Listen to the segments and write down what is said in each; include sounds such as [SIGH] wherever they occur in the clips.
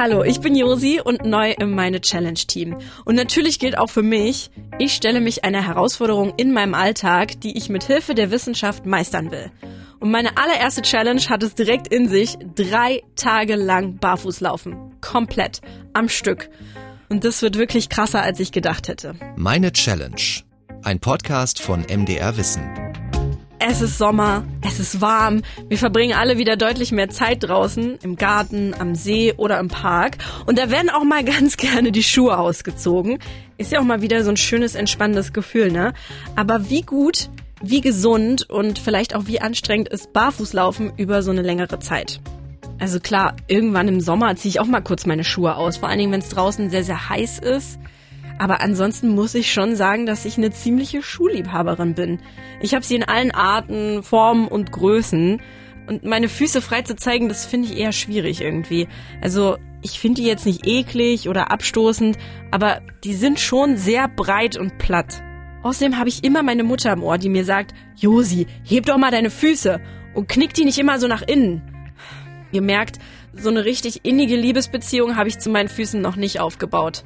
Hallo, ich bin Josi und neu im Meine Challenge Team. Und natürlich gilt auch für mich, ich stelle mich einer Herausforderung in meinem Alltag, die ich mit Hilfe der Wissenschaft meistern will. Und meine allererste Challenge hat es direkt in sich, drei Tage lang barfuß laufen. Komplett. Am Stück. Und das wird wirklich krasser, als ich gedacht hätte. Meine Challenge. Ein Podcast von MDR Wissen. Es ist Sommer, es ist warm, wir verbringen alle wieder deutlich mehr Zeit draußen, im Garten, am See oder im Park. Und da werden auch mal [LAUGHS] ganz gerne die Schuhe ausgezogen. Ist ja auch mal wieder so ein schönes, entspannendes Gefühl, ne? Aber wie gut, wie gesund und vielleicht auch wie anstrengend ist Barfußlaufen über so eine längere Zeit. Also klar, irgendwann im Sommer ziehe ich auch mal kurz meine Schuhe aus, vor allen Dingen, wenn es draußen sehr, sehr heiß ist. Aber ansonsten muss ich schon sagen, dass ich eine ziemliche Schuhliebhaberin bin. Ich habe sie in allen Arten, Formen und Größen. Und meine Füße frei zu zeigen, das finde ich eher schwierig irgendwie. Also ich finde die jetzt nicht eklig oder abstoßend, aber die sind schon sehr breit und platt. Außerdem habe ich immer meine Mutter im Ohr, die mir sagt, Josi, heb doch mal deine Füße und knick die nicht immer so nach innen. Ihr merkt, so eine richtig innige Liebesbeziehung habe ich zu meinen Füßen noch nicht aufgebaut.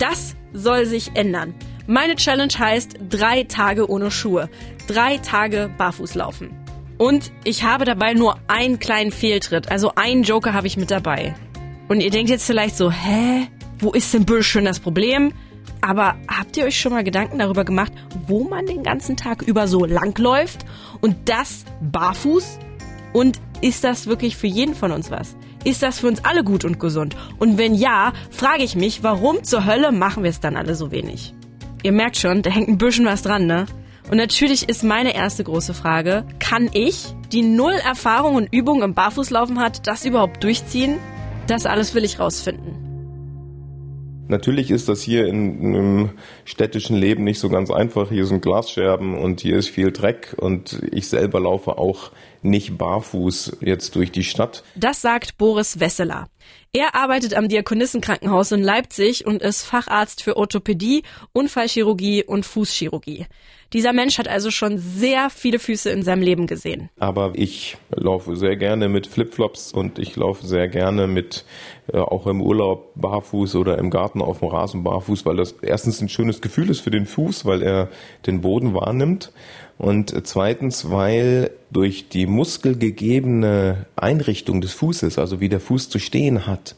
Das soll sich ändern. Meine Challenge heißt drei Tage ohne Schuhe. Drei Tage barfuß laufen. Und ich habe dabei nur einen kleinen Fehltritt. Also einen Joker habe ich mit dabei. Und ihr denkt jetzt vielleicht so, hä? Wo ist denn bitte schön das Problem? Aber habt ihr euch schon mal Gedanken darüber gemacht, wo man den ganzen Tag über so lang läuft? Und das barfuß? Und ist das wirklich für jeden von uns was? Ist das für uns alle gut und gesund? Und wenn ja, frage ich mich, warum zur Hölle machen wir es dann alle so wenig? Ihr merkt schon, da hängt ein bisschen was dran, ne? Und natürlich ist meine erste große Frage, kann ich, die null Erfahrung und Übung im Barfußlaufen hat, das überhaupt durchziehen? Das alles will ich rausfinden. Natürlich ist das hier in einem städtischen Leben nicht so ganz einfach. Hier sind Glasscherben und hier ist viel Dreck und ich selber laufe auch nicht barfuß jetzt durch die Stadt. Das sagt Boris Wesseler. Er arbeitet am Diakonissenkrankenhaus in Leipzig und ist Facharzt für Orthopädie, Unfallchirurgie und Fußchirurgie. Dieser Mensch hat also schon sehr viele Füße in seinem Leben gesehen. Aber ich laufe sehr gerne mit Flipflops und ich laufe sehr gerne mit äh, auch im Urlaub barfuß oder im Garten auf dem Rasen barfuß, weil das erstens ein schönes Gefühl ist für den Fuß, weil er den Boden wahrnimmt und zweitens, weil durch die muskelgegebene Einrichtung des Fußes, also wie der Fuß zu stehen hat,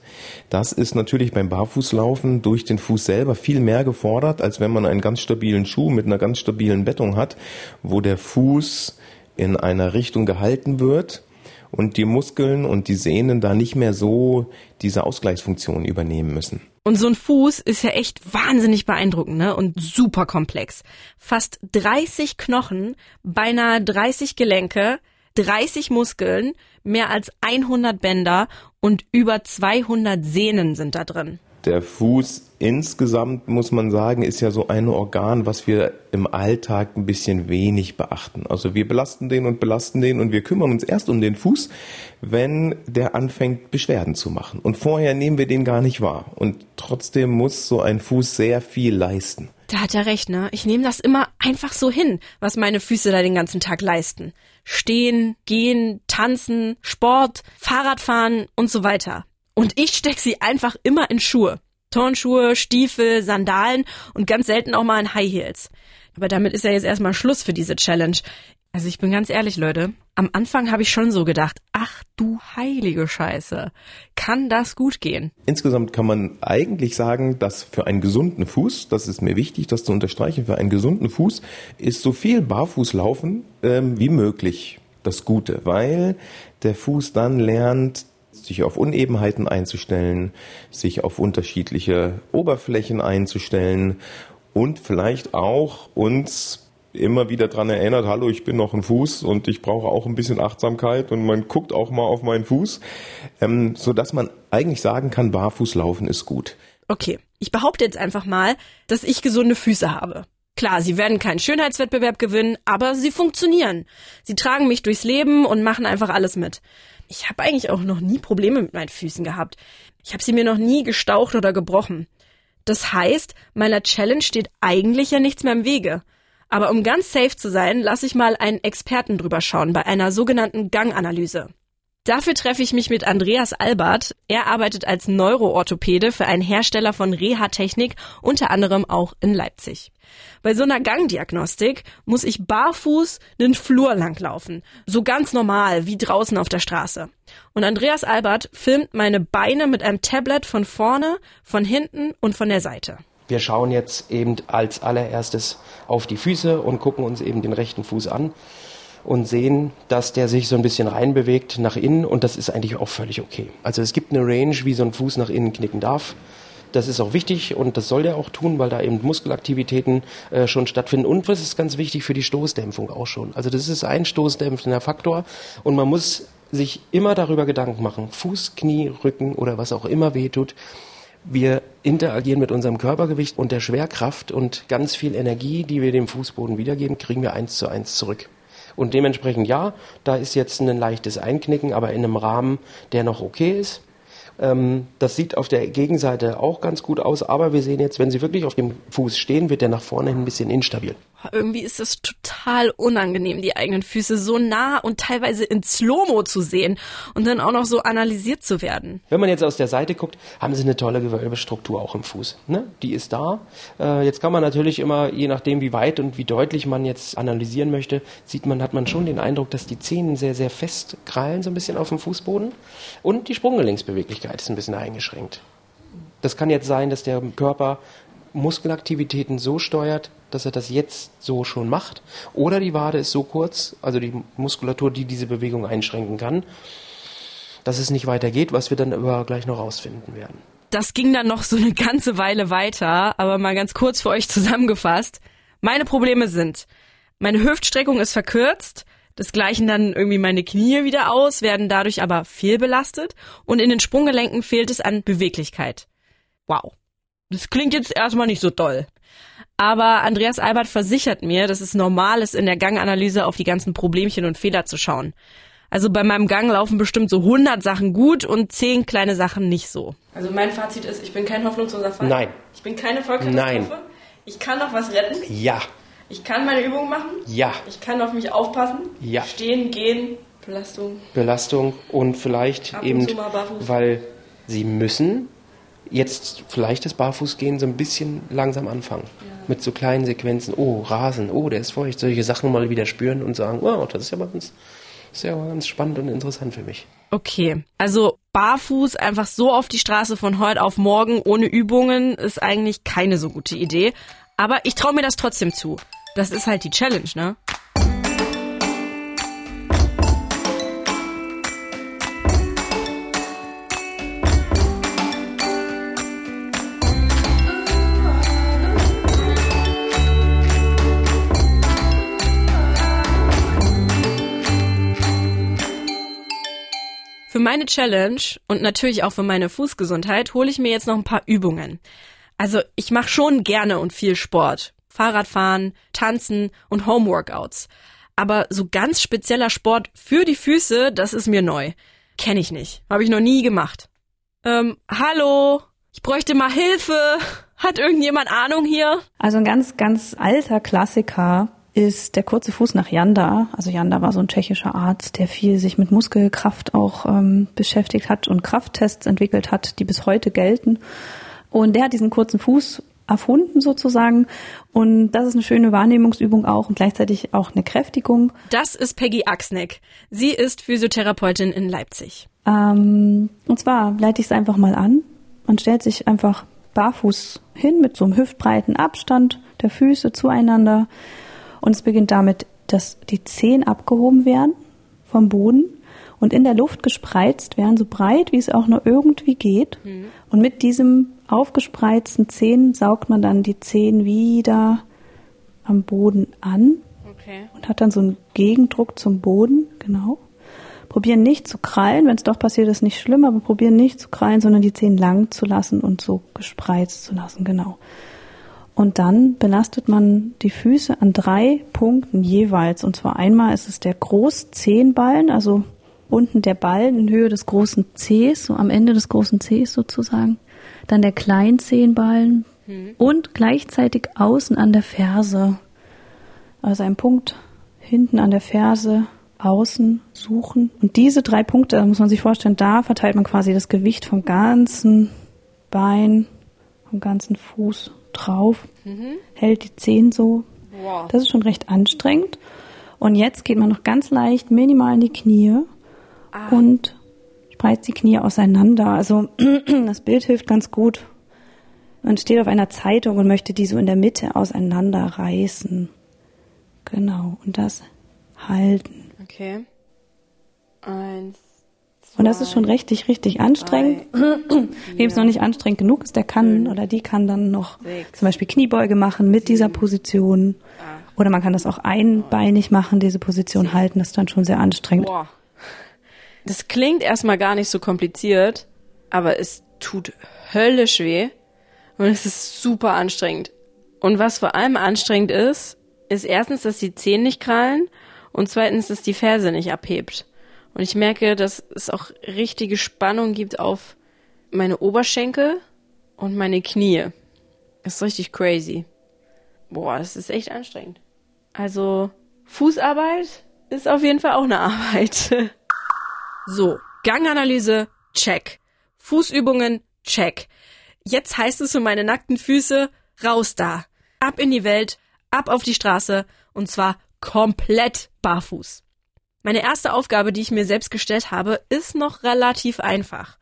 das ist natürlich beim Barfußlaufen durch den Fuß selber viel mehr gefordert, als wenn man einen ganz stabilen Schuh mit einer ganz stabilen Bettung hat, wo der Fuß in einer Richtung gehalten wird und die Muskeln und die Sehnen da nicht mehr so diese Ausgleichsfunktion übernehmen müssen. Und so ein Fuß ist ja echt wahnsinnig beeindruckend ne? und super komplex. Fast 30 Knochen, beinahe 30 Gelenke, 30 Muskeln, mehr als 100 Bänder und über 200 Sehnen sind da drin. Der Fuß insgesamt, muss man sagen, ist ja so ein Organ, was wir im Alltag ein bisschen wenig beachten. Also wir belasten den und belasten den und wir kümmern uns erst um den Fuß, wenn der anfängt Beschwerden zu machen. Und vorher nehmen wir den gar nicht wahr. Und trotzdem muss so ein Fuß sehr viel leisten. Da hat er recht, ne? Ich nehme das immer einfach so hin, was meine Füße da den ganzen Tag leisten. Stehen, gehen, tanzen, Sport, Fahrradfahren und so weiter. Und ich steck sie einfach immer in Schuhe. Turnschuhe, Stiefel, Sandalen und ganz selten auch mal in High Heels. Aber damit ist ja jetzt erstmal Schluss für diese Challenge. Also ich bin ganz ehrlich, Leute. Am Anfang habe ich schon so gedacht, ach du heilige Scheiße, kann das gut gehen? Insgesamt kann man eigentlich sagen, dass für einen gesunden Fuß, das ist mir wichtig, das zu unterstreichen, für einen gesunden Fuß ist so viel Barfußlaufen ähm, wie möglich das Gute, weil der Fuß dann lernt, sich auf Unebenheiten einzustellen, sich auf unterschiedliche Oberflächen einzustellen und vielleicht auch uns immer wieder dran erinnert, hallo, ich bin noch ein Fuß und ich brauche auch ein bisschen Achtsamkeit und man guckt auch mal auf meinen Fuß, ähm, so man eigentlich sagen kann, barfuß laufen ist gut. Okay, ich behaupte jetzt einfach mal, dass ich gesunde Füße habe. Klar, sie werden keinen Schönheitswettbewerb gewinnen, aber sie funktionieren. Sie tragen mich durchs Leben und machen einfach alles mit ich habe eigentlich auch noch nie Probleme mit meinen Füßen gehabt. Ich habe sie mir noch nie gestaucht oder gebrochen. Das heißt, meiner Challenge steht eigentlich ja nichts mehr im Wege. Aber um ganz safe zu sein, lasse ich mal einen Experten drüber schauen bei einer sogenannten Ganganalyse. Dafür treffe ich mich mit Andreas Albert. Er arbeitet als Neuroorthopäde für einen Hersteller von Reha-Technik, unter anderem auch in Leipzig. Bei so einer Gangdiagnostik muss ich barfuß einen Flur langlaufen. So ganz normal, wie draußen auf der Straße. Und Andreas Albert filmt meine Beine mit einem Tablet von vorne, von hinten und von der Seite. Wir schauen jetzt eben als allererstes auf die Füße und gucken uns eben den rechten Fuß an und sehen, dass der sich so ein bisschen reinbewegt nach innen und das ist eigentlich auch völlig okay. Also es gibt eine Range, wie so ein Fuß nach innen knicken darf. Das ist auch wichtig und das soll der auch tun, weil da eben Muskelaktivitäten äh, schon stattfinden. Und was ist ganz wichtig für die Stoßdämpfung auch schon. Also das ist ein stoßdämpfender Faktor und man muss sich immer darüber Gedanken machen. Fuß, Knie, Rücken oder was auch immer wehtut. Wir interagieren mit unserem Körpergewicht und der Schwerkraft und ganz viel Energie, die wir dem Fußboden wiedergeben, kriegen wir eins zu eins zurück. Und dementsprechend ja, da ist jetzt ein leichtes Einknicken, aber in einem Rahmen, der noch okay ist. Ähm, das sieht auf der Gegenseite auch ganz gut aus, aber wir sehen jetzt, wenn sie wirklich auf dem Fuß stehen, wird der nach vorne hin ein bisschen instabil. Irgendwie ist es total unangenehm, die eigenen Füße so nah und teilweise in Slow-Mo zu sehen und dann auch noch so analysiert zu werden. Wenn man jetzt aus der Seite guckt, haben sie eine tolle Gewölbestruktur auch im Fuß. Ne? Die ist da. Äh, jetzt kann man natürlich immer, je nachdem wie weit und wie deutlich man jetzt analysieren möchte, sieht man, hat man schon den Eindruck, dass die Zehen sehr, sehr fest krallen, so ein bisschen auf dem Fußboden. Und die Sprunggelenksbeweglichkeit ist ein bisschen eingeschränkt. Das kann jetzt sein, dass der Körper Muskelaktivitäten so steuert, dass er das jetzt so schon macht. Oder die Wade ist so kurz, also die Muskulatur, die diese Bewegung einschränken kann, dass es nicht weitergeht, was wir dann aber gleich noch rausfinden werden. Das ging dann noch so eine ganze Weile weiter, aber mal ganz kurz für euch zusammengefasst. Meine Probleme sind, meine Hüftstreckung ist verkürzt, das gleichen dann irgendwie meine Knie wieder aus, werden dadurch aber fehlbelastet und in den Sprunggelenken fehlt es an Beweglichkeit. Wow. Das klingt jetzt erstmal nicht so toll. Aber Andreas Albert versichert mir, dass es normal ist, in der Ganganalyse auf die ganzen Problemchen und Fehler zu schauen. Also bei meinem Gang laufen bestimmt so 100 Sachen gut und 10 kleine Sachen nicht so. Also mein Fazit ist, ich bin kein hoffnungsloser Fall. Nein. Ich bin keine Vollkatastrophe. Nein. Ich kann noch was retten. Ja. Ich kann meine Übungen machen. Ja. Ich kann auf mich aufpassen. Ja. Stehen, gehen, Belastung. Belastung und vielleicht Ab und eben, zu mal barfuß. weil sie müssen jetzt vielleicht das Barfußgehen so ein bisschen langsam anfangen. Mit so kleinen Sequenzen. Oh, Rasen, oh, der ist feucht. Solche Sachen mal wieder spüren und sagen, wow, das ist ja mal ganz, ist ja mal ganz spannend und interessant für mich. Okay, also barfuß einfach so auf die Straße von heute auf morgen ohne Übungen ist eigentlich keine so gute Idee. Aber ich traue mir das trotzdem zu. Das ist halt die Challenge, ne? Meine Challenge und natürlich auch für meine Fußgesundheit hole ich mir jetzt noch ein paar Übungen. Also ich mache schon gerne und viel Sport. Fahrradfahren, Tanzen und Homeworkouts. Aber so ganz spezieller Sport für die Füße, das ist mir neu. Kenne ich nicht. Habe ich noch nie gemacht. Ähm, hallo? Ich bräuchte mal Hilfe. Hat irgendjemand Ahnung hier? Also ein ganz, ganz alter Klassiker ist der kurze Fuß nach Janda. Also Janda war so ein tschechischer Arzt, der viel sich mit Muskelkraft auch ähm, beschäftigt hat und Krafttests entwickelt hat, die bis heute gelten. Und der hat diesen kurzen Fuß erfunden sozusagen. Und das ist eine schöne Wahrnehmungsübung auch und gleichzeitig auch eine Kräftigung. Das ist Peggy Axneck. Sie ist Physiotherapeutin in Leipzig. Ähm, und zwar leite ich es einfach mal an. Man stellt sich einfach barfuß hin mit so einem hüftbreiten Abstand der Füße zueinander. Und es beginnt damit, dass die Zehen abgehoben werden vom Boden und in der Luft gespreizt werden, so breit wie es auch nur irgendwie geht. Mhm. Und mit diesem aufgespreizten Zehen saugt man dann die Zehen wieder am Boden an Okay. und hat dann so einen Gegendruck zum Boden, genau. Probieren nicht zu krallen, wenn es doch passiert, ist nicht schlimm, aber probieren nicht zu krallen, sondern die Zehen lang zu lassen und so gespreizt zu lassen, genau. Und dann belastet man die Füße an drei Punkten jeweils. Und zwar einmal ist es der Großzehenballen, also unten der Ballen in Höhe des großen Zehs, so am Ende des großen Zehs sozusagen. Dann der Kleinzehenballen und gleichzeitig außen an der Ferse. Also ein Punkt hinten an der Ferse außen suchen. Und diese drei Punkte, da muss man sich vorstellen, da verteilt man quasi das Gewicht vom ganzen Bein, vom ganzen Fuß drauf, mhm. hält die Zehen so. Wow. Das ist schon recht anstrengend. Und jetzt geht man noch ganz leicht minimal in die Knie ah. und spreizt die Knie auseinander. Also [CLEARS THROAT] das Bild hilft ganz gut. Man steht auf einer Zeitung und möchte die so in der Mitte auseinanderreißen. Genau. Und das halten. Okay. Eins. Und das ist schon richtig, richtig anstrengend. Wem es noch nicht anstrengend genug ist, der kann oder die kann dann noch zum Beispiel Kniebeuge machen mit dieser Position. Oder man kann das auch einbeinig machen, diese Position halten. Das ist dann schon sehr anstrengend. Boah. Das klingt erstmal gar nicht so kompliziert, aber es tut höllisch weh und es ist super anstrengend. Und was vor allem anstrengend ist, ist erstens, dass die Zehen nicht krallen und zweitens, dass die Ferse nicht abhebt. Und ich merke, dass es auch richtige Spannung gibt auf meine Oberschenkel und meine Knie. Das ist richtig crazy. Boah, das ist echt anstrengend. Also, Fußarbeit ist auf jeden Fall auch eine [LAUGHS] Arbeit. so, Ganganalyse, check. Fußübungen, check. Jetzt heißt es für meine nackten Füße, raus da. Ab in die Welt, ab auf die Straße und zwar komplett barfuß. Meine erste Aufgabe, die ich mir selbst gestellt habe, ist noch relativ einfach.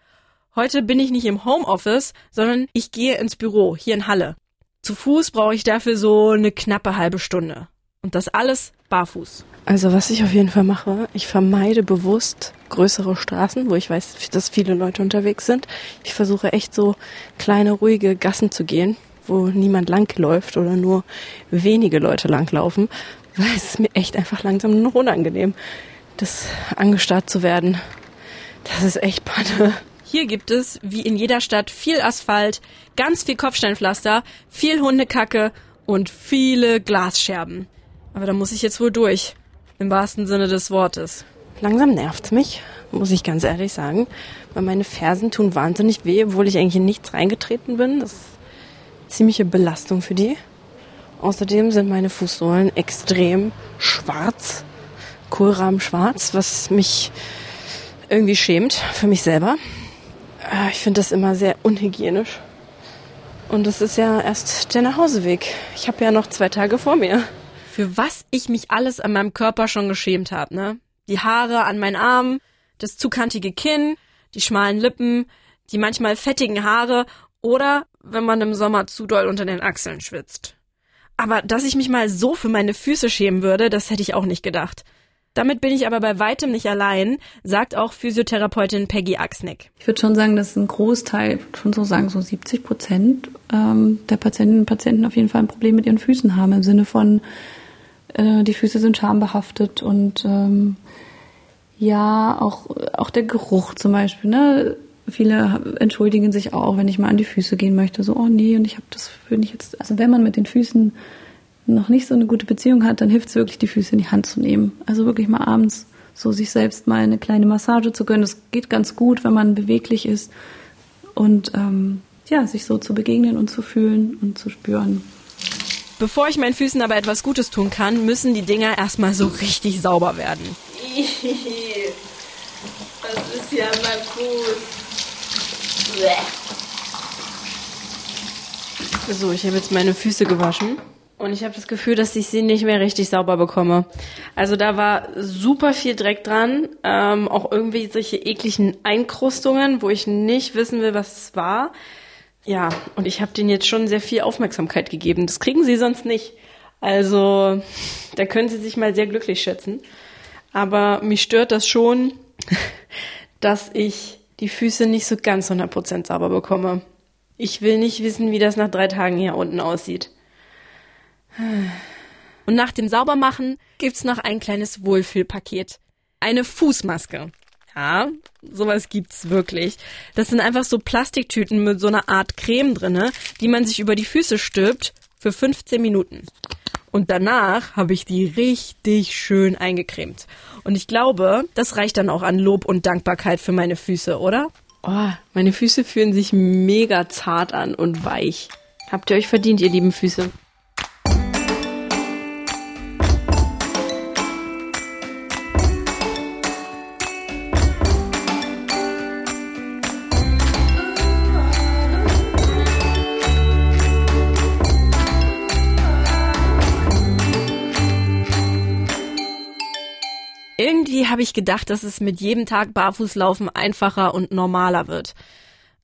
Heute bin ich nicht im Homeoffice, sondern ich gehe ins Büro hier in Halle. Zu Fuß brauche ich dafür so eine knappe halbe Stunde. Und das alles barfuß. Also was ich auf jeden Fall mache, ich vermeide bewusst größere Straßen, wo ich weiß, dass viele Leute unterwegs sind. Ich versuche echt so kleine, ruhige Gassen zu gehen, wo niemand langläuft oder nur wenige Leute langlaufen, [LAUGHS] weil es ist mir echt einfach langsam noch unangenehm, das angestarrt zu werden. Das ist echt Panne. Hier gibt es, wie in jeder Stadt, viel Asphalt, ganz viel Kopfsteinpflaster, viel Hundekacke und viele Glasscherben. Aber da muss ich jetzt wohl durch. Im wahrsten Sinne des Wortes. Langsam nervt's mich, muss ich ganz ehrlich sagen, weil meine Fersen tun wahnsinnig weh, obwohl ich eigentlich in nichts reingetreten bin. Das ist ziemliche Belastung für die. Außerdem sind meine Fußsohlen extrem schwarz, kohlrabenschwarz, was mich irgendwie schämt für mich selber. Äh, ich finde das immer sehr unhygienisch. Und das ist ja erst der Nachhauseweg. Ich habe ja noch zwei Tage vor mir. Für was ich mich alles an meinem Körper schon geschämt habe, ne? Die Haare an meinen Armen, das zu kantige Kinn, die schmalen Lippen, die manchmal fettigen Haare oder wenn man im Sommer zu doll unter den Achseln schwitzt. Aber dass ich mich mal so für meine Füße schämen würde, das hätte ich auch nicht gedacht. Damit bin ich aber bei weitem nicht allein, sagt auch Physiotherapeutin Peggy Axnick. Ich würde schon sagen, dass ein Großteil, schon so sagen, so 70 Prozent ähm, der Patientinnen und Patienten auf jeden Fall ein Problem mit ihren Füßen haben, im Sinne von, äh, die Füße sind schambehaftet und ähm, ja, auch, auch der Geruch zum Beispiel, ne? Viele entschuldigen sich auch, wenn ich mal an die Füße gehen möchte, so, oh nee, und ich habe das, finde ich jetzt, also wenn man mit den Füßen noch nicht so eine gute Beziehung hat, dann hilft es wirklich, die Füße in die Hand zu nehmen. Also wirklich mal abends so sich selbst mal eine kleine Massage zu gönnen. Das geht ganz gut, wenn man beweglich ist und ähm, ja, sich so zu begegnen und zu fühlen und zu spüren. Bevor ich meinen Füßen aber etwas Gutes tun kann, müssen die Dinger erstmal so richtig sauber werden. [LAUGHS] Das ist ja mal gut. So, ich habe jetzt meine Füße gewaschen. Und ich habe das Gefühl, dass ich sie nicht mehr richtig sauber bekomme. Also da war super viel Dreck dran, ähm, auch irgendwie solche ekligen Einkrustungen, wo ich nicht wissen will, was es war. Ja, und ich habe denen jetzt schon sehr viel Aufmerksamkeit gegeben. Das kriegen sie sonst nicht. Also da können sie sich mal sehr glücklich schätzen. Aber mich stört das schon, [LAUGHS] dass ich die Füße nicht so ganz 100% sauber bekomme. Ich will nicht wissen, wie das nach drei Tagen hier unten aussieht. Und nach dem Saubermachen gibt's noch ein kleines Wohlfühlpaket. Eine Fußmaske. Ja, sowas gibt's wirklich. Das sind einfach so Plastiktüten mit so einer Art Creme drinne, die man sich über die Füße stülpt für 15 Minuten. Und danach habe ich die richtig schön eingecremt. Und ich glaube, das reicht dann auch an Lob und Dankbarkeit für meine Füße, oder? Oh, meine Füße fühlen sich mega zart an und weich. Habt ihr euch verdient, ihr lieben Füße. Irgendwie habe ich gedacht, dass es mit jedem Tag Barfußlaufen einfacher und normaler wird.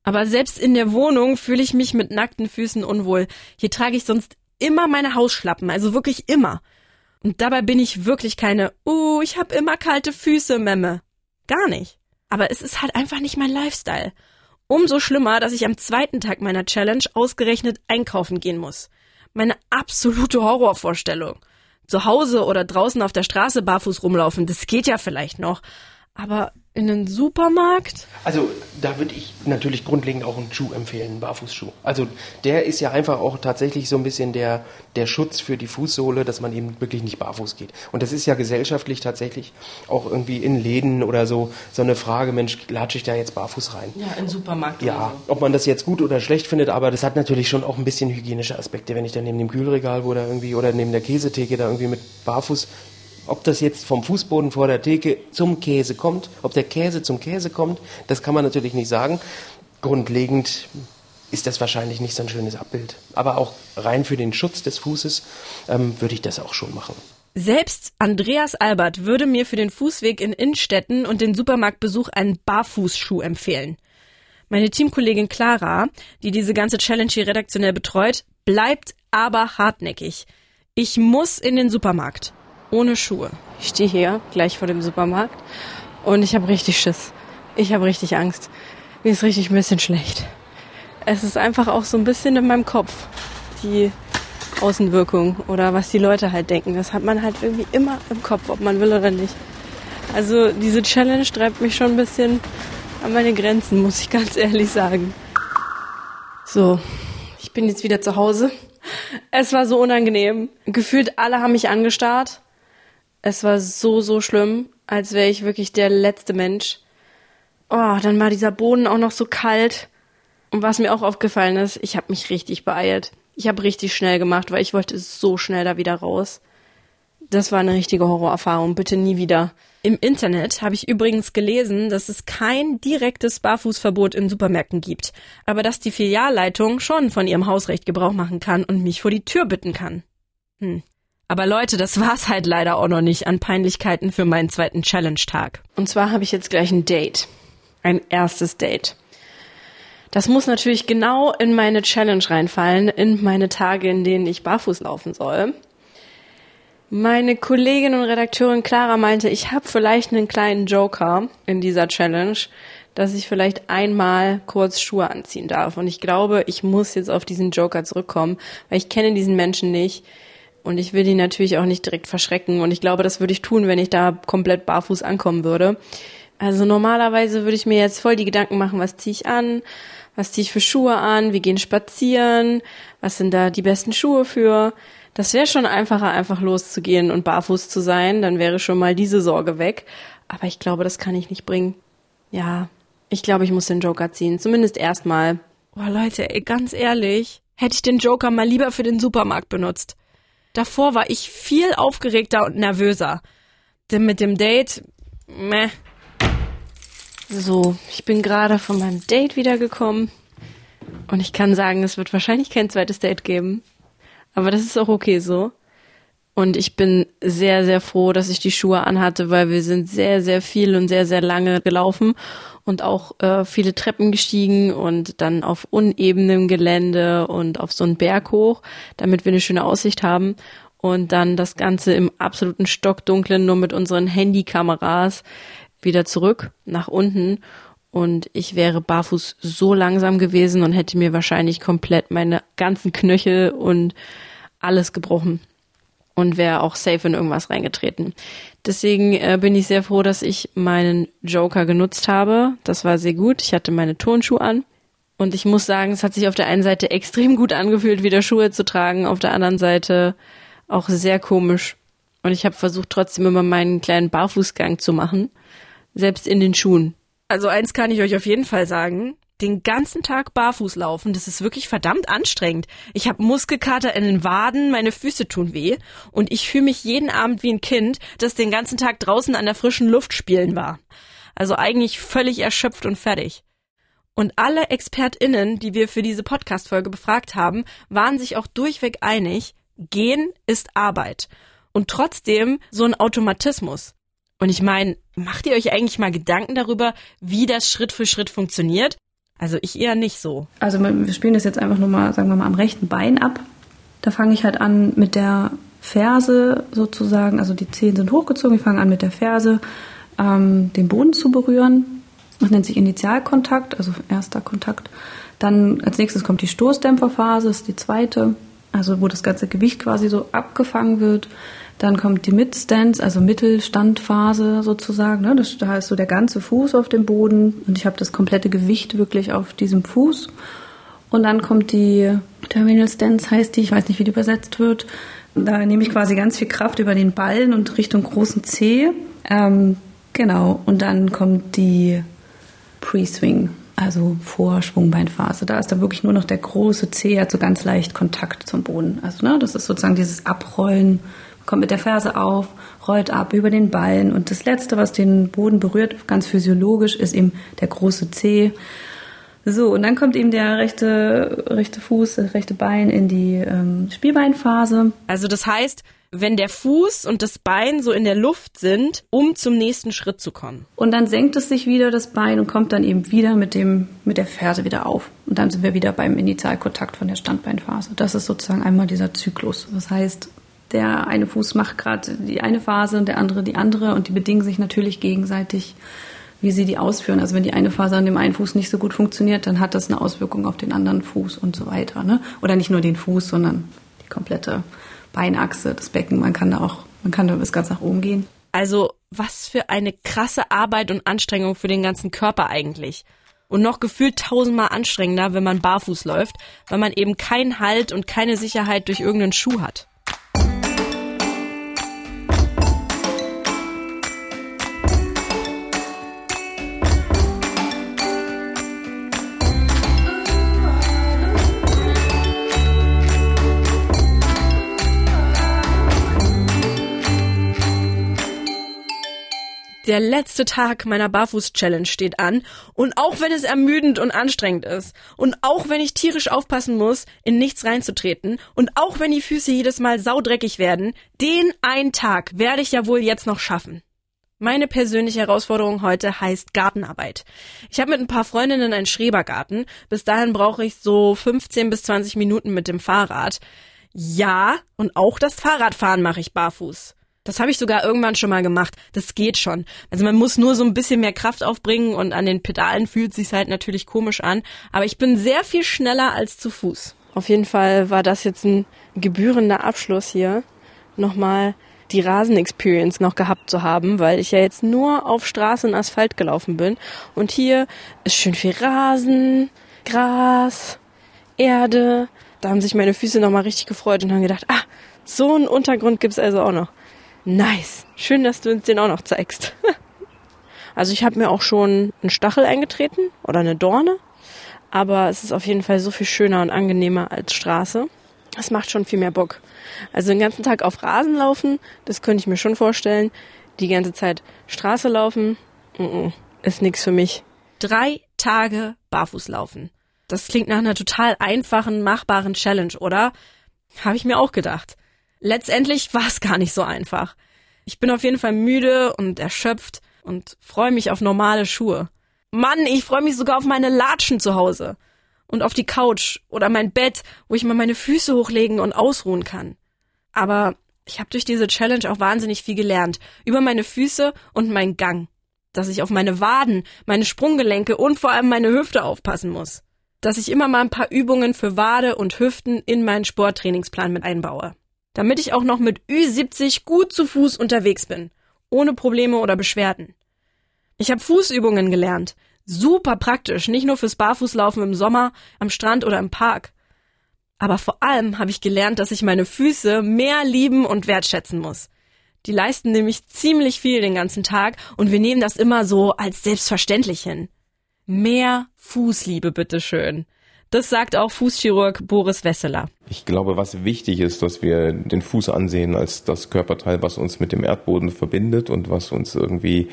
Aber selbst in der Wohnung fühle ich mich mit nackten Füßen unwohl. Hier trage ich sonst immer meine Hausschlappen, also wirklich immer. Und dabei bin ich wirklich keine, uh, ich habe immer kalte Füße, Memme. Gar nicht. Aber es ist halt einfach nicht mein Lifestyle. Umso schlimmer, dass ich am zweiten Tag meiner Challenge ausgerechnet einkaufen gehen muss. Meine absolute Horrorvorstellung. Zu Hause oder draußen auf der Straße barfuß rumlaufen, das geht ja vielleicht noch. Aber in den Supermarkt? Also da würde ich natürlich grundlegend auch einen Schuh empfehlen, einen Barfußschuh. Also der ist ja einfach auch tatsächlich so ein bisschen der, der Schutz für die Fußsohle, dass man eben wirklich nicht barfuß geht. Und das ist ja gesellschaftlich tatsächlich auch irgendwie in Läden oder so so eine Frage, Mensch, latsche ich da jetzt barfuß rein? Ja, in den Supermarkt. Ja, so. ob man das jetzt gut oder schlecht findet, aber das hat natürlich schon auch ein bisschen hygienische Aspekte, wenn ich dann neben dem Kühlregal da irgendwie oder neben der Käsetheke da irgendwie mit barfuß ob das jetzt vom Fußboden vor der Theke zum Käse kommt, ob der Käse zum Käse kommt, das kann man natürlich nicht sagen. Grundlegend ist das wahrscheinlich nicht so ein schönes Abbild. Aber auch rein für den Schutz des Fußes ähm, würde ich das auch schon machen. Selbst Andreas Albert würde mir für den Fußweg in Innenstädten und den Supermarktbesuch einen Barfußschuh empfehlen. Meine Teamkollegin Clara, die diese ganze Challenge hier redaktionell betreut, bleibt aber hartnäckig. Ich muss in den Supermarkt ohne Schuhe. Ich stehe hier gleich vor dem Supermarkt und ich habe richtig Schiss. Ich habe richtig Angst. Mir ist richtig ein bisschen schlecht. Es ist einfach auch so ein bisschen in meinem Kopf, die Außenwirkung oder was die Leute halt denken. Das hat man halt irgendwie immer im Kopf, ob man will oder nicht. Also diese Challenge treibt mich schon ein bisschen an meine Grenzen, muss ich ganz ehrlich sagen. So, ich bin jetzt wieder zu Hause. Es war so unangenehm. Gefühlt alle haben mich angestarrt. Es war so, so schlimm, als wäre ich wirklich der letzte Mensch. Oh, dann war dieser Boden auch noch so kalt. Und was mir auch aufgefallen ist, ich habe mich richtig beeilt. Ich habe richtig schnell gemacht, weil ich wollte so schnell da wieder raus. Das war eine richtige Horrorerfahrung. Bitte nie wieder. Im Internet habe ich übrigens gelesen, dass es kein direktes Barfußverbot in Supermärkten gibt, aber dass die Filialleitung schon von ihrem Hausrecht Gebrauch machen kann und mich vor die Tür bitten kann. Hm. Aber Leute, das war's halt leider auch noch nicht an Peinlichkeiten für meinen zweiten Challenge-Tag. Und zwar habe ich jetzt gleich ein Date. Ein erstes Date. Das muss natürlich genau in meine Challenge reinfallen, in meine Tage, in denen ich barfuß laufen soll. Meine Kollegin und Redakteurin Clara meinte, ich habe vielleicht einen kleinen Joker in dieser Challenge, dass ich vielleicht einmal kurz Schuhe anziehen darf. Und ich glaube, ich muss jetzt auf diesen Joker zurückkommen, weil ich kenne diesen Menschen nicht. Und ich will die natürlich auch nicht direkt verschrecken. Und ich glaube, das würde ich tun, wenn ich da komplett barfuß ankommen würde. Also normalerweise würde ich mir jetzt voll die Gedanken machen, was ziehe ich an, was ziehe ich für Schuhe an, wir gehen spazieren, was sind da die besten Schuhe für. Das wäre schon einfacher, einfach loszugehen und barfuß zu sein, dann wäre schon mal diese Sorge weg. Aber ich glaube, das kann ich nicht bringen. Ja, ich glaube, ich muss den Joker ziehen, zumindest erstmal. Boah, Leute, ey, ganz ehrlich, hätte ich den Joker mal lieber für den Supermarkt benutzt. Davor war ich viel aufgeregter und nervöser. Denn mit dem Date, meh. So, ich bin gerade von meinem Date wiedergekommen. Und ich kann sagen, es wird wahrscheinlich kein zweites Date geben. Aber das ist auch okay so. Und ich bin sehr, sehr froh, dass ich die Schuhe anhatte, weil wir sind sehr, sehr viel und sehr, sehr lange gelaufen und auch äh, viele Treppen gestiegen und dann auf unebenem Gelände und auf so einen Berg hoch, damit wir eine schöne Aussicht haben. Und dann das Ganze im absoluten Stockdunklen, nur mit unseren Handykameras wieder zurück nach unten. Und ich wäre barfuß so langsam gewesen und hätte mir wahrscheinlich komplett meine ganzen Knöchel und alles gebrochen und wäre auch safe in irgendwas reingetreten. Deswegen äh, bin ich sehr froh, dass ich meinen Joker genutzt habe. Das war sehr gut. Ich hatte meine Turnschuhe an. Und ich muss sagen, es hat sich auf der einen Seite extrem gut angefühlt, wieder Schuhe zu tragen, auf der anderen Seite auch sehr komisch. Und ich habe versucht, trotzdem immer meinen kleinen Barfußgang zu machen, selbst in den Schuhen. Also eins kann ich euch auf jeden Fall sagen, den ganzen Tag barfuß laufen, das ist wirklich verdammt anstrengend. Ich habe Muskelkater in den Waden, meine Füße tun weh und ich fühle mich jeden Abend wie ein Kind, das den ganzen Tag draußen an der frischen Luft spielen war. Also eigentlich völlig erschöpft und fertig. Und alle ExpertInnen, die wir für diese Podcast-Folge befragt haben, waren sich auch durchweg einig, gehen ist Arbeit. Und trotzdem so ein Automatismus. Und ich meine, macht ihr euch eigentlich mal Gedanken darüber, wie das Schritt für Schritt funktioniert? Also ich eher nicht so. Also wir spielen das jetzt einfach nur mal, sagen wir mal, am rechten Bein ab. Da fange ich halt an mit der Ferse sozusagen, also die Zehen sind hochgezogen, ich fange an mit der Ferse ähm, den Boden zu berühren. Das nennt sich Initialkontakt, also erster Kontakt. Dann als nächstes kommt die Stoßdämpferphase, ist die zweite, also wo das ganze Gewicht quasi so abgefangen wird. Dann kommt die Mid-Stance, also Mittelstandphase sozusagen. Ne? Das, da ist so der ganze Fuß auf dem Boden und ich habe das komplette Gewicht wirklich auf diesem Fuß. Und dann kommt die Terminal Stance, heißt die, ich weiß nicht, wie die übersetzt wird. Da nehme ich quasi ganz viel Kraft über den Ballen und Richtung großen C. Ähm, genau. Und dann kommt die Pre-Swing, also Vorschwungbeinphase. Da ist dann wirklich nur noch der große C, hat so ganz leicht Kontakt zum Boden. Also ne, das ist sozusagen dieses Abrollen kommt mit der Ferse auf, rollt ab über den Ballen und das Letzte, was den Boden berührt, ganz physiologisch, ist eben der große Zeh. So, und dann kommt eben der rechte, rechte Fuß, das rechte Bein in die ähm, Spielbeinphase. Also das heißt, wenn der Fuß und das Bein so in der Luft sind, um zum nächsten Schritt zu kommen. Und dann senkt es sich wieder, das Bein, und kommt dann eben wieder mit, dem, mit der Ferse wieder auf. Und dann sind wir wieder beim Initialkontakt von der Standbeinphase. Das ist sozusagen einmal dieser Zyklus. Das heißt, der eine Fuß macht gerade die eine Phase und der andere die andere und die bedingen sich natürlich gegenseitig, wie sie die ausführen. Also wenn die eine Phase an dem einen Fuß nicht so gut funktioniert, dann hat das eine Auswirkung auf den anderen Fuß und so weiter. Ne? Oder nicht nur den Fuß, sondern die komplette Beinachse, das Becken. Man kann da auch, man kann da bis ganz nach oben gehen. Also was für eine krasse Arbeit und Anstrengung für den ganzen Körper eigentlich. Und noch gefühlt tausendmal anstrengender, wenn man barfuß läuft, weil man eben keinen Halt und keine Sicherheit durch irgendeinen Schuh hat. Der letzte Tag meiner Barfuß-Challenge steht an und auch wenn es ermüdend und anstrengend ist und auch wenn ich tierisch aufpassen muss, in nichts reinzutreten und auch wenn die Füße jedes Mal saudreckig werden, den einen Tag werde ich ja wohl jetzt noch schaffen. Meine persönliche Herausforderung heute heißt Gartenarbeit. Ich habe mit ein paar Freundinnen einen Schrebergarten. Bis dahin brauche ich so 15 bis 20 Minuten mit dem Fahrrad. Ja, und auch das Fahrradfahren mache ich barfuß. Das habe ich sogar irgendwann schon mal gemacht. Das geht schon. Also man muss nur so ein bisschen mehr Kraft aufbringen und an den Pedalen fühlt sich halt natürlich komisch an. Aber ich bin sehr viel schneller als zu Fuß. Auf jeden Fall war das jetzt ein gebührender Abschluss hier. Nochmal die Rasen-Experience noch gehabt zu haben, weil ich ja jetzt nur auf Straße und Asphalt gelaufen bin. Und hier ist schön viel Rasen, Gras, Erde. Da haben sich meine Füße nochmal richtig gefreut und haben gedacht, ah, so einen Untergrund gibt's also auch noch. Nice. Schön, dass du uns den auch noch zeigst. [LAUGHS] also ich habe mir auch schon einen Stachel eingetreten oder eine Dorne. Aber es ist auf jeden Fall so viel schöner und angenehmer als Straße. Das macht schon viel mehr Bock. Also den ganzen Tag auf Rasen laufen, das könnte ich mir schon vorstellen. Die ganze Zeit Straße laufen, ist nix für mich. Drei Tage barfuß laufen. Das klingt nach einer total einfachen, machbaren Challenge, oder? Habe ich mir auch gedacht. Letztendlich war es gar nicht so einfach. Ich bin auf jeden Fall müde und erschöpft und freue mich auf normale Schuhe. Mann, ich freue mich sogar auf meine Latschen zu Hause und auf die Couch oder mein Bett, wo ich mal meine Füße hochlegen und ausruhen kann. Aber ich habe durch diese Challenge auch wahnsinnig viel gelernt über meine Füße und meinen Gang, dass ich auf meine Waden, meine Sprunggelenke und vor allem meine Hüfte aufpassen muss, dass ich immer mal ein paar Übungen für Wade und Hüften in meinen Sporttrainingsplan mit einbaue damit ich auch noch mit Ü70 gut zu Fuß unterwegs bin, ohne Probleme oder Beschwerden. Ich habe Fußübungen gelernt, super praktisch, nicht nur fürs Barfußlaufen im Sommer, am Strand oder im Park. Aber vor allem habe ich gelernt, dass ich meine Füße mehr lieben und wertschätzen muss. Die leisten nämlich ziemlich viel den ganzen Tag und wir nehmen das immer so als selbstverständlich hin. Mehr Fußliebe, bitteschön. Das sagt auch Fußchirurg Boris Wesseler. Ich glaube, was wichtig ist, dass wir den Fuß ansehen als das Körperteil, was uns mit dem Erdboden verbindet und was uns irgendwie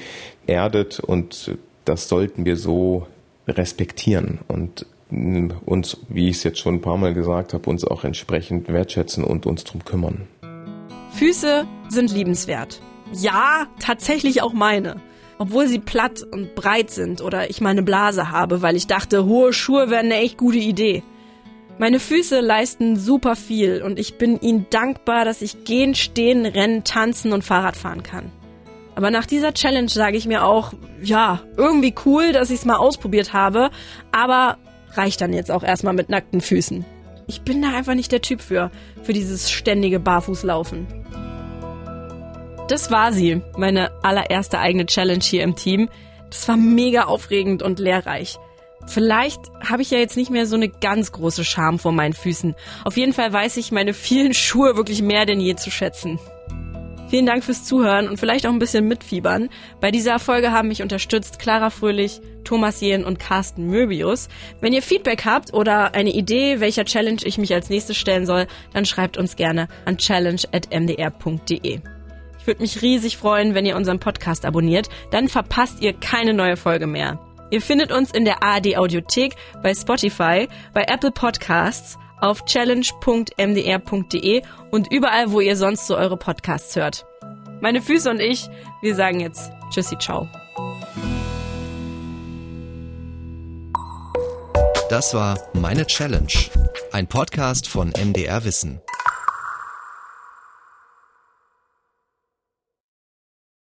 erdet und das sollten wir so respektieren und uns, wie ich es jetzt schon ein paar Mal gesagt habe, uns auch entsprechend wertschätzen und uns drum kümmern. Füße sind liebenswert. Ja, tatsächlich auch meine. Obwohl sie platt und breit sind oder ich meine Blase habe, weil ich dachte, hohe Schuhe wären eine echt gute Idee. Meine Füße leisten super viel und ich bin ihnen dankbar, dass ich gehen, stehen, rennen, tanzen und Fahrrad fahren kann. Aber nach dieser Challenge sage ich mir auch, ja, irgendwie cool, dass ich es mal ausprobiert habe, aber reicht dann jetzt auch erstmal mit nackten Füßen. Ich bin da einfach nicht der Typ für, für dieses ständige Barfußlaufen. Das war sie, meine allererste eigene Challenge hier im Team. Das war mega aufregend und lehrreich. Vielleicht habe ich ja jetzt nicht mehr so eine ganz große Scham vor meinen Füßen. Auf jeden Fall weiß ich meine vielen Schuhe wirklich mehr denn je zu schätzen. Vielen Dank fürs Zuhören und vielleicht auch ein bisschen mitfiebern. Bei dieser Folge haben mich unterstützt Clara Fröhlich, Thomas Jehn und Carsten Möbius. Wenn ihr Feedback habt oder eine Idee, welcher Challenge ich mich als nächstes stellen soll, dann schreibt uns gerne an challenge.mdr.de. Ich würde mich riesig freuen, wenn ihr unseren Podcast abonniert, dann verpasst ihr keine neue Folge mehr. Ihr findet uns in der ARD Audiothek, bei Spotify, bei Apple Podcasts, auf challenge.mdr.de und überall, wo ihr sonst so eure Podcasts hört. Meine Füße und ich, wir sagen jetzt Tschüssi, ciao. Das war Meine Challenge, ein Podcast von MDR Wissen.